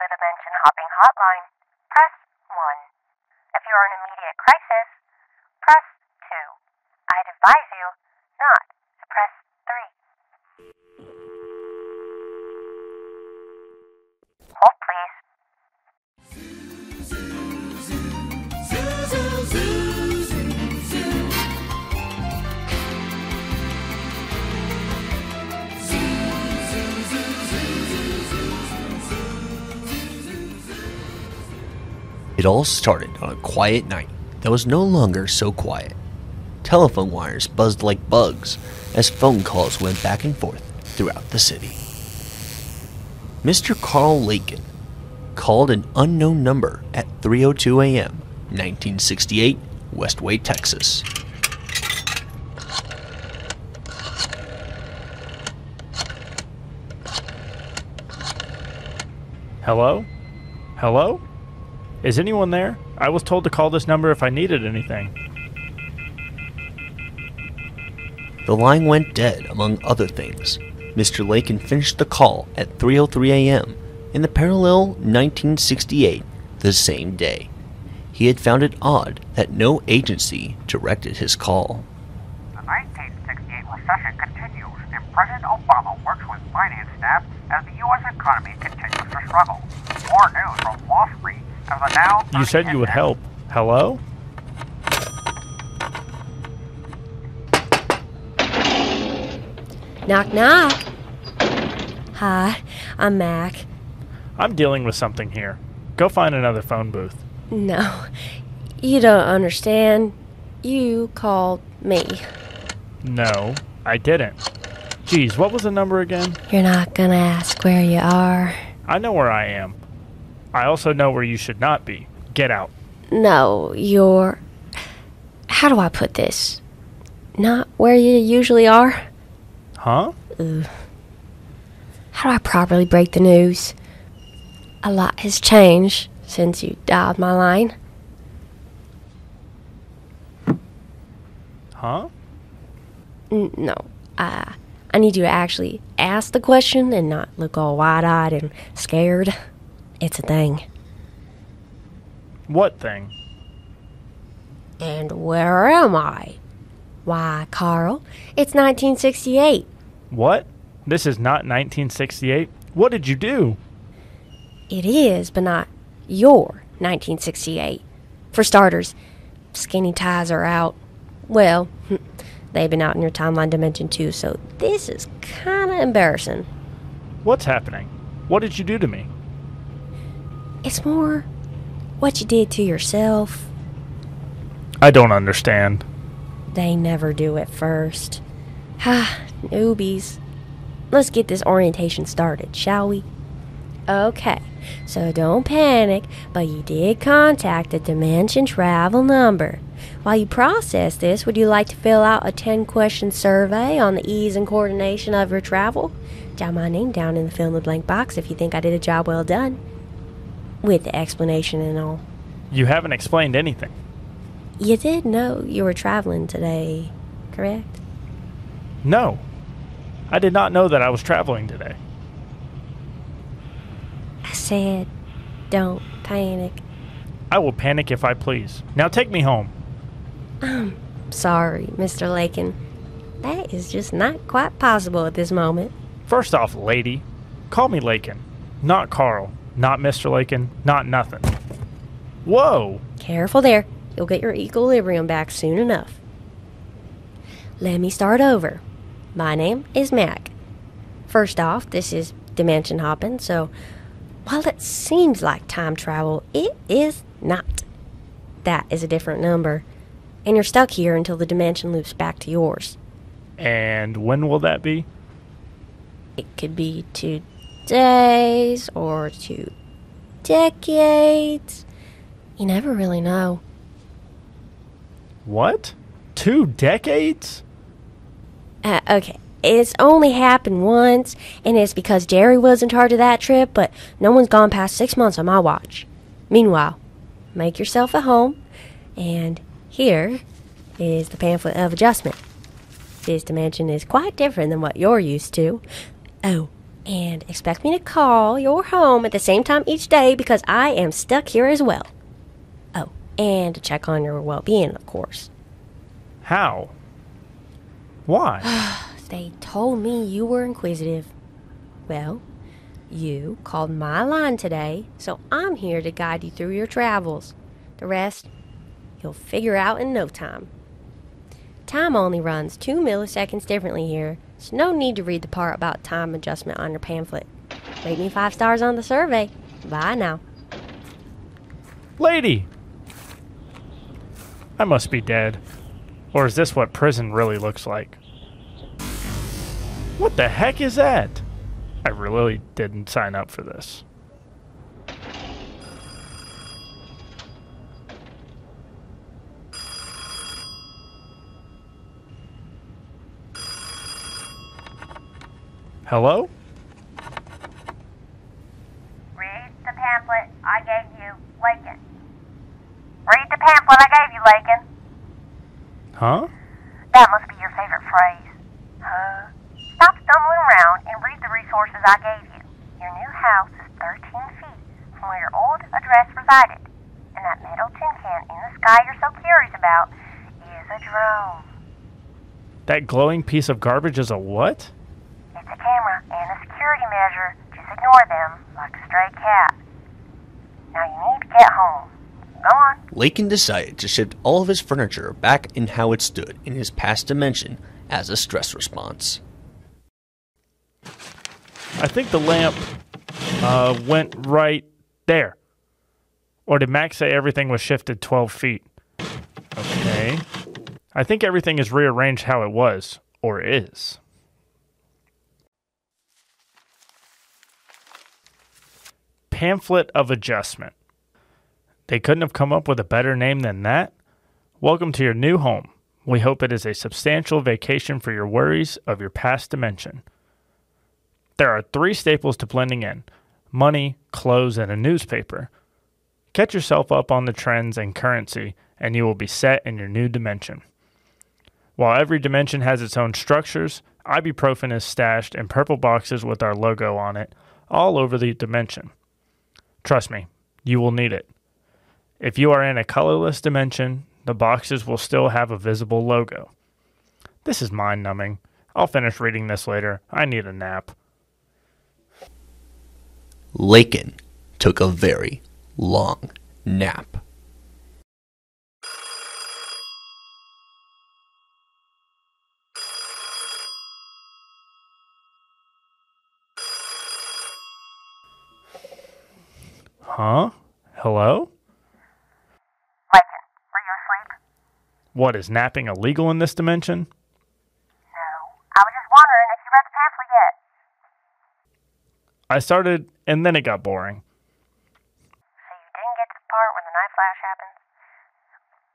the dimension hopping hotline, It all started on a quiet night that was no longer so quiet. Telephone wires buzzed like bugs as phone calls went back and forth throughout the city. Mr. Carl Laken called an unknown number at 3:02 a.m., 1968, Westway, Texas. Hello? Hello? Is anyone there? I was told to call this number if I needed anything. The line went dead among other things. Mr. Laken finished the call at 3:03 a.m. in the parallel 1968, the same day. He had found it odd that no agency directed his call. The 1968 recession continues, and President Obama works with finance staff as the U.S. economy continues to struggle. More news from Wall Street as the Dow. You said you would help. Hello? Knock, knock. Hi, I'm Mack. I'm dealing with something here. Go find another phone booth. No, you don't understand. You called me. No, I didn't. Geez, what was the number again? You're not gonna ask where you are. I know where I am. I also know where you should not be. Get out. No, you're. How do I put this? Not where you usually are? Huh? Ugh. How do I properly break the news? A lot has changed since you dialed my line. Huh? N- no, I I need you to actually ask the question and not look all wide-eyed and scared. It's a thing. What thing? And where am I? Why, Carl, it's 1968. What? This is not 1968. What did you do? It is, but not your 1968. For starters, skinny ties are out. Well, they've been out in your timeline dimension too, so this is kind of embarrassing. What's happening? What did you do to me? It's more what you did to yourself. I don't understand. They never do at first. Ah, newbies. Let's get this orientation started, shall we? Okay, so don't panic, but you did contact the Dimension Travel number. While you process this, would you like to fill out a 10 question survey on the ease and coordination of your travel? Jot my name down in the fill in the blank box if you think I did a job well done. With the explanation and all. You haven't explained anything. You did know you were traveling today, correct? No. I did not know that I was traveling today. I said, don't panic. I will panic if I please. Now take me home. I'm sorry, Mr. Laken. That is just not quite possible at this moment. First off, lady, call me Laken, not Carl, not Mr. Laken, not nothing. Whoa! Careful there. You'll get your equilibrium back soon enough. Let me start over. My name is Mack. First off, this is dimension hopping, so while it seems like time travel, it is not. That is a different number, and you're stuck here until the dimension loops back to yours. And when will that be? It could be two days or two decades. You never really know. What? Two decades? Uh, okay, it's only happened once, and it's because Jerry was in charge of that trip, but no one's gone past six months on my watch. Meanwhile, make yourself at home, and here is the pamphlet of adjustment. This dimension is quite different than what you're used to. Oh, And expect me to call your home at the same time each day because I am stuck here as well. Oh, and to check on your well being, of course. How? Why? They told me you were inquisitive. Well, you called my line today, so I'm here to guide you through your travels. The rest, you'll figure out in no time. Time only runs two milliseconds differently here, so no need to read the part about time adjustment on your pamphlet. Rate me five stars on the survey. Bye now. Lady! I must be dead. Or is this what prison really looks like? What the heck is that? I really didn't sign up for this. Hello? Read the pamphlet I gave you, Laken. Read the pamphlet I gave you, Laken. Huh? That must be your favorite phrase. Huh? Stop stumbling around and read the resources I gave you. Your new house is 13 feet from where your old address resided. And that metal tin can in the sky you're so curious about is a drone. That glowing piece of garbage is a what? It's a camera and a security measure. Just ignore them like a stray cat. Now you need to get home. Go on. Laken decided to shift all of his furniture back in how it stood in his past dimension as a stress response. I think the lamp uh, went right there. Or did Max say everything was shifted 12 feet? Okay. I think everything is rearranged how it was, or is. Pamphlet of Adjustment. They couldn't have come up with a better name than that. Welcome to your new home. We hope it is a substantial vacation for your worries of your past dimension. There are three staples to blending in money, clothes, and a newspaper. Catch yourself up on the trends and currency, and you will be set in your new dimension. While every dimension has its own structures, ibuprofen is stashed in purple boxes with our logo on it all over the dimension. Trust me, you will need it. If you are in a colorless dimension, the boxes will still have a visible logo. This is mind numbing. I'll finish reading this later. I need a nap. Laken took a very long nap. Huh? Hello? Laken, were you asleep? What is napping illegal in this dimension? No. I was just wondering if you read the pamphlet yet. I started and then it got boring. So you didn't get to the part where the night flash happens?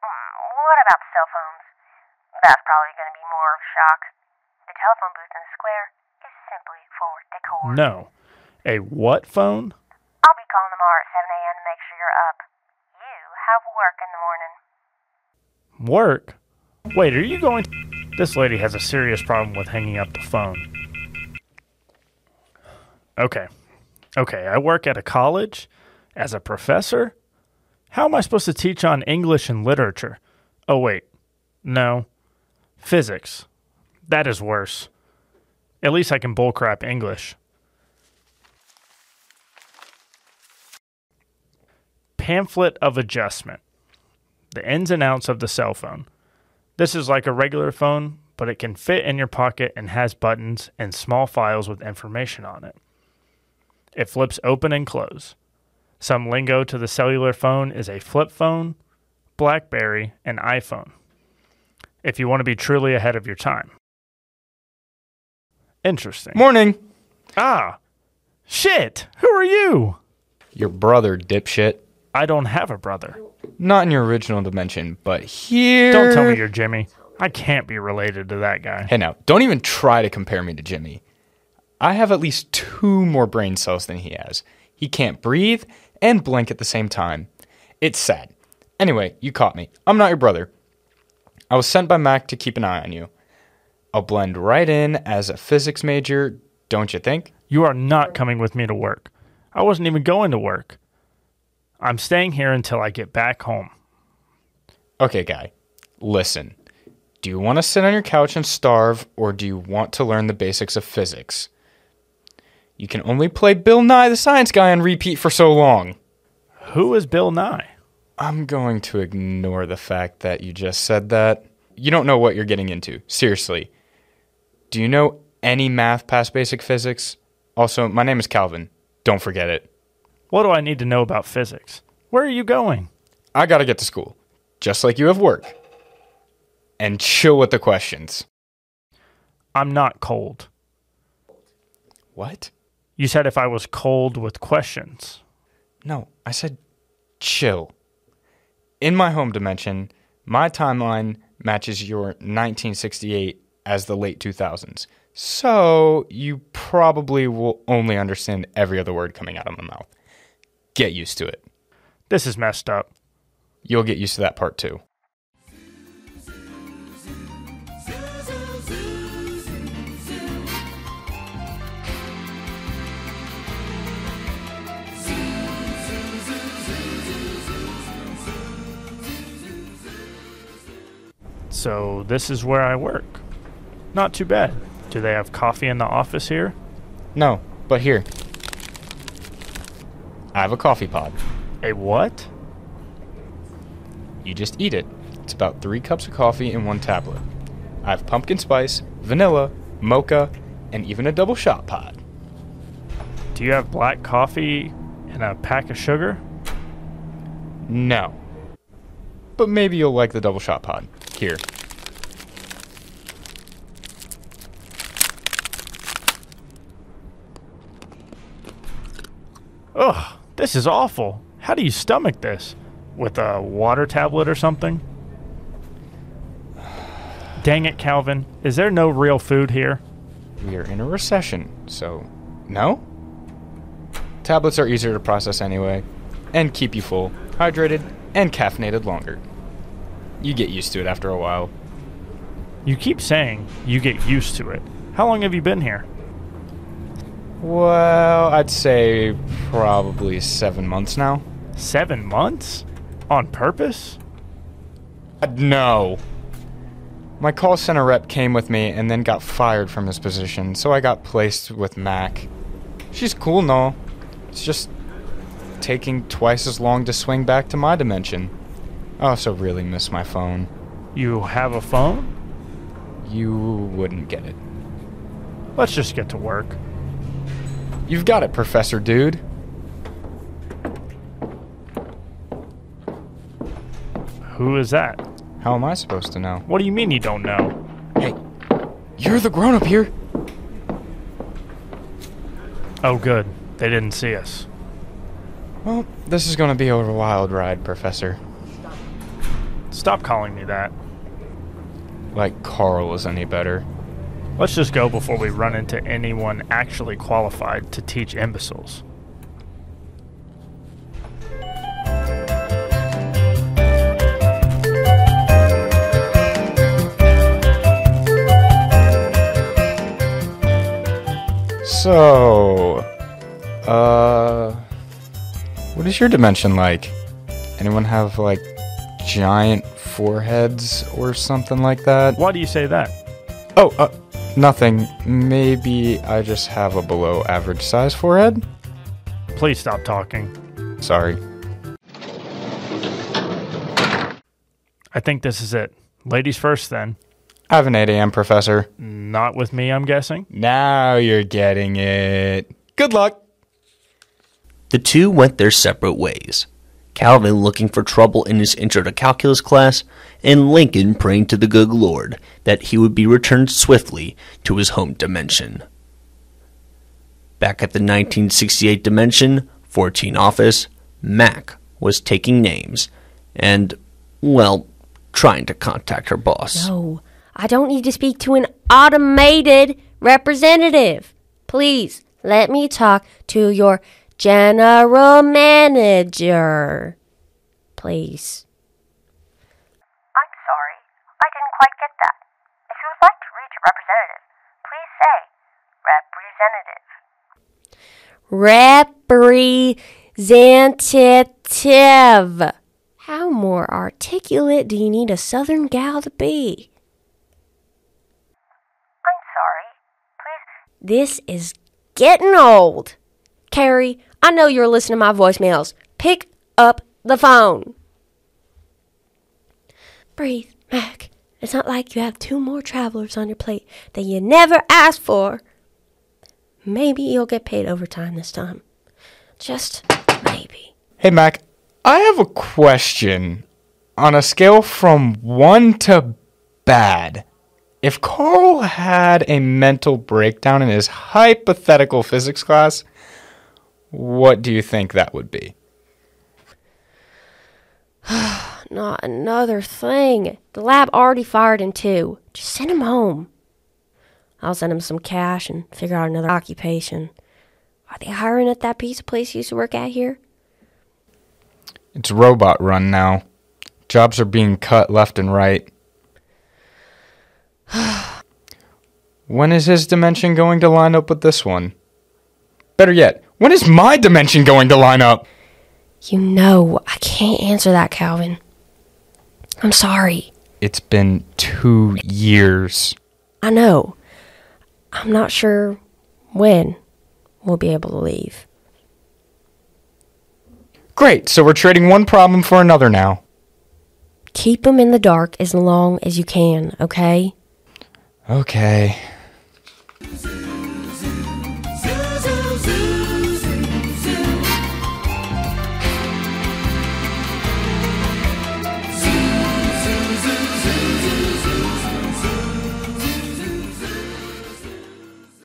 Mm, What about the cell phones? That's probably going to be more of a shock. The telephone booth in the square is simply for decor. No. A what phone? I'll be calling tomorrow at 7 a.m. to make sure you're up. You have work in the morning. Work? Wait, are you going This lady has a serious problem with hanging up the phone. Okay. Okay, I work at a college as a professor. How am I supposed to teach on English and literature? Oh, wait. No. Physics. That is worse. At least I can bullcrap English. Pamphlet of adjustment. The ins and outs of the cell phone. This is like a regular phone, but it can fit in your pocket and has buttons and small files with information on it. It flips open and close. Some lingo to the cellular phone is a flip phone, Blackberry, and iPhone. If you want to be truly ahead of your time. Interesting. Morning. Ah, shit. Who are you? Your brother, dipshit. I don't have a brother. Not in your original dimension, but here. Don't tell me you're Jimmy. I can't be related to that guy. Hey, now, don't even try to compare me to Jimmy. I have at least two more brain cells than he has. He can't breathe and blink at the same time. It's sad. Anyway, you caught me. I'm not your brother. I was sent by Mack to keep an eye on you. I'll blend right in as a physics major, don't you think? You are not coming with me to work. I wasn't even going to work. I'm staying here until I get back home. Okay, guy, listen. Do you want to sit on your couch and starve, or do you want to learn the basics of physics? You can only play Bill Nye the Science Guy on repeat for so long. Who is Bill Nye? I'm going to ignore the fact that you just said that. You don't know what you're getting into. Seriously. Do you know any math past basic physics? Also, my name is Calvin. Don't forget it. What do I need to know about physics? Where are you going? I gotta get to school, just like you have work. And chill with the questions. I'm not cold. What? You said if I was cold with questions. No, I said chill. In my home dimension, my timeline matches your 1968 as the late 2000s. So you probably will only understand every other word coming out of my mouth. Get used to it. This is messed up. You'll get used to that part too. So this is where I work. Not too bad. Do they have coffee in the office here? No, but here. I have a coffee pod. A what? You just eat it. It's about three cups of coffee in one tablet. I have pumpkin spice, vanilla, mocha, and even a double shot pod. Do you have black coffee and a pack of sugar? No. But maybe you'll like the double shot pod. Here. Ugh, this is awful. How do you stomach this? With a water tablet or something? Dang it, Calvin. Is there no real food here? We are in a recession, so no? Tablets are easier to process anyway, and keep you full, hydrated, and caffeinated longer. You get used to it after a while. You keep saying you get used to it. How long have you been here? Well, I'd say probably seven months now. Seven months? On purpose? Uh, No. My call center rep came with me and then got fired from his position, so I got placed with Mack. She's cool and all. It's just taking twice as long to swing back to my dimension. I also really miss my phone. You have a phone? You wouldn't get it. Let's just get to work. You've got it, Professor Dude. Who is that? How am I supposed to know? What do you mean you don't know? Hey, you're the grown up here. Oh, good. They didn't see us. Well, this is gonna be a wild ride, Professor. Stop calling me that. Like Carl is any better. Let's just go before we run into anyone actually qualified to teach imbeciles. So, uh, what is your dimension like? Anyone have like giant foreheads or something like that? Why do you say that? Oh, uh, nothing. Maybe I just have a below average size forehead? Please stop talking. Sorry. I think this is it. Ladies first, then. I have an 8 a.m. professor. Not with me, I'm guessing. Now you're getting it. Good luck. The two went their separate ways. Calvin looking for trouble in his intro to calculus class, and Lincoln praying to the good Lord that he would be returned swiftly to his home dimension. Back at the 1968 dimension, 14 office, Mack was taking names and, well, trying to contact her boss. No, I don't need to speak to an automated representative. Please let me talk to your general manager. Please. I'm sorry. I didn't quite get that. If you would like to reach a representative, please say representative. representative. How more articulate do you need a southern gal to be? I'm sorry. Please, This is getting old. Carrie, I know you're listening to my voicemails. Pick up the phone. Breathe, Mack. It's not like you have two more travelers on your plate that you never asked for. Maybe you'll get paid overtime this time. Just maybe. Hey, Mack, I have a question. On a scale from one to bad, if Carl had a mental breakdown in his hypothetical physics class, what do you think that would be? Not another thing. The lab already fired in two. Just send him home. I'll send him some cash and figure out another occupation. Are they hiring at that pizza place you used to work at here? It's robot run now. Jobs are being cut left and right. when is his dimension going to line up with this one? Better yet, when is my dimension going to line up? You know, I can't answer that, Calvin. I'm sorry. It's been two years. I know. I'm not sure when we'll be able to leave. Great, so we're trading one problem for another now. Keep them in the dark as long as you can, okay? Okay.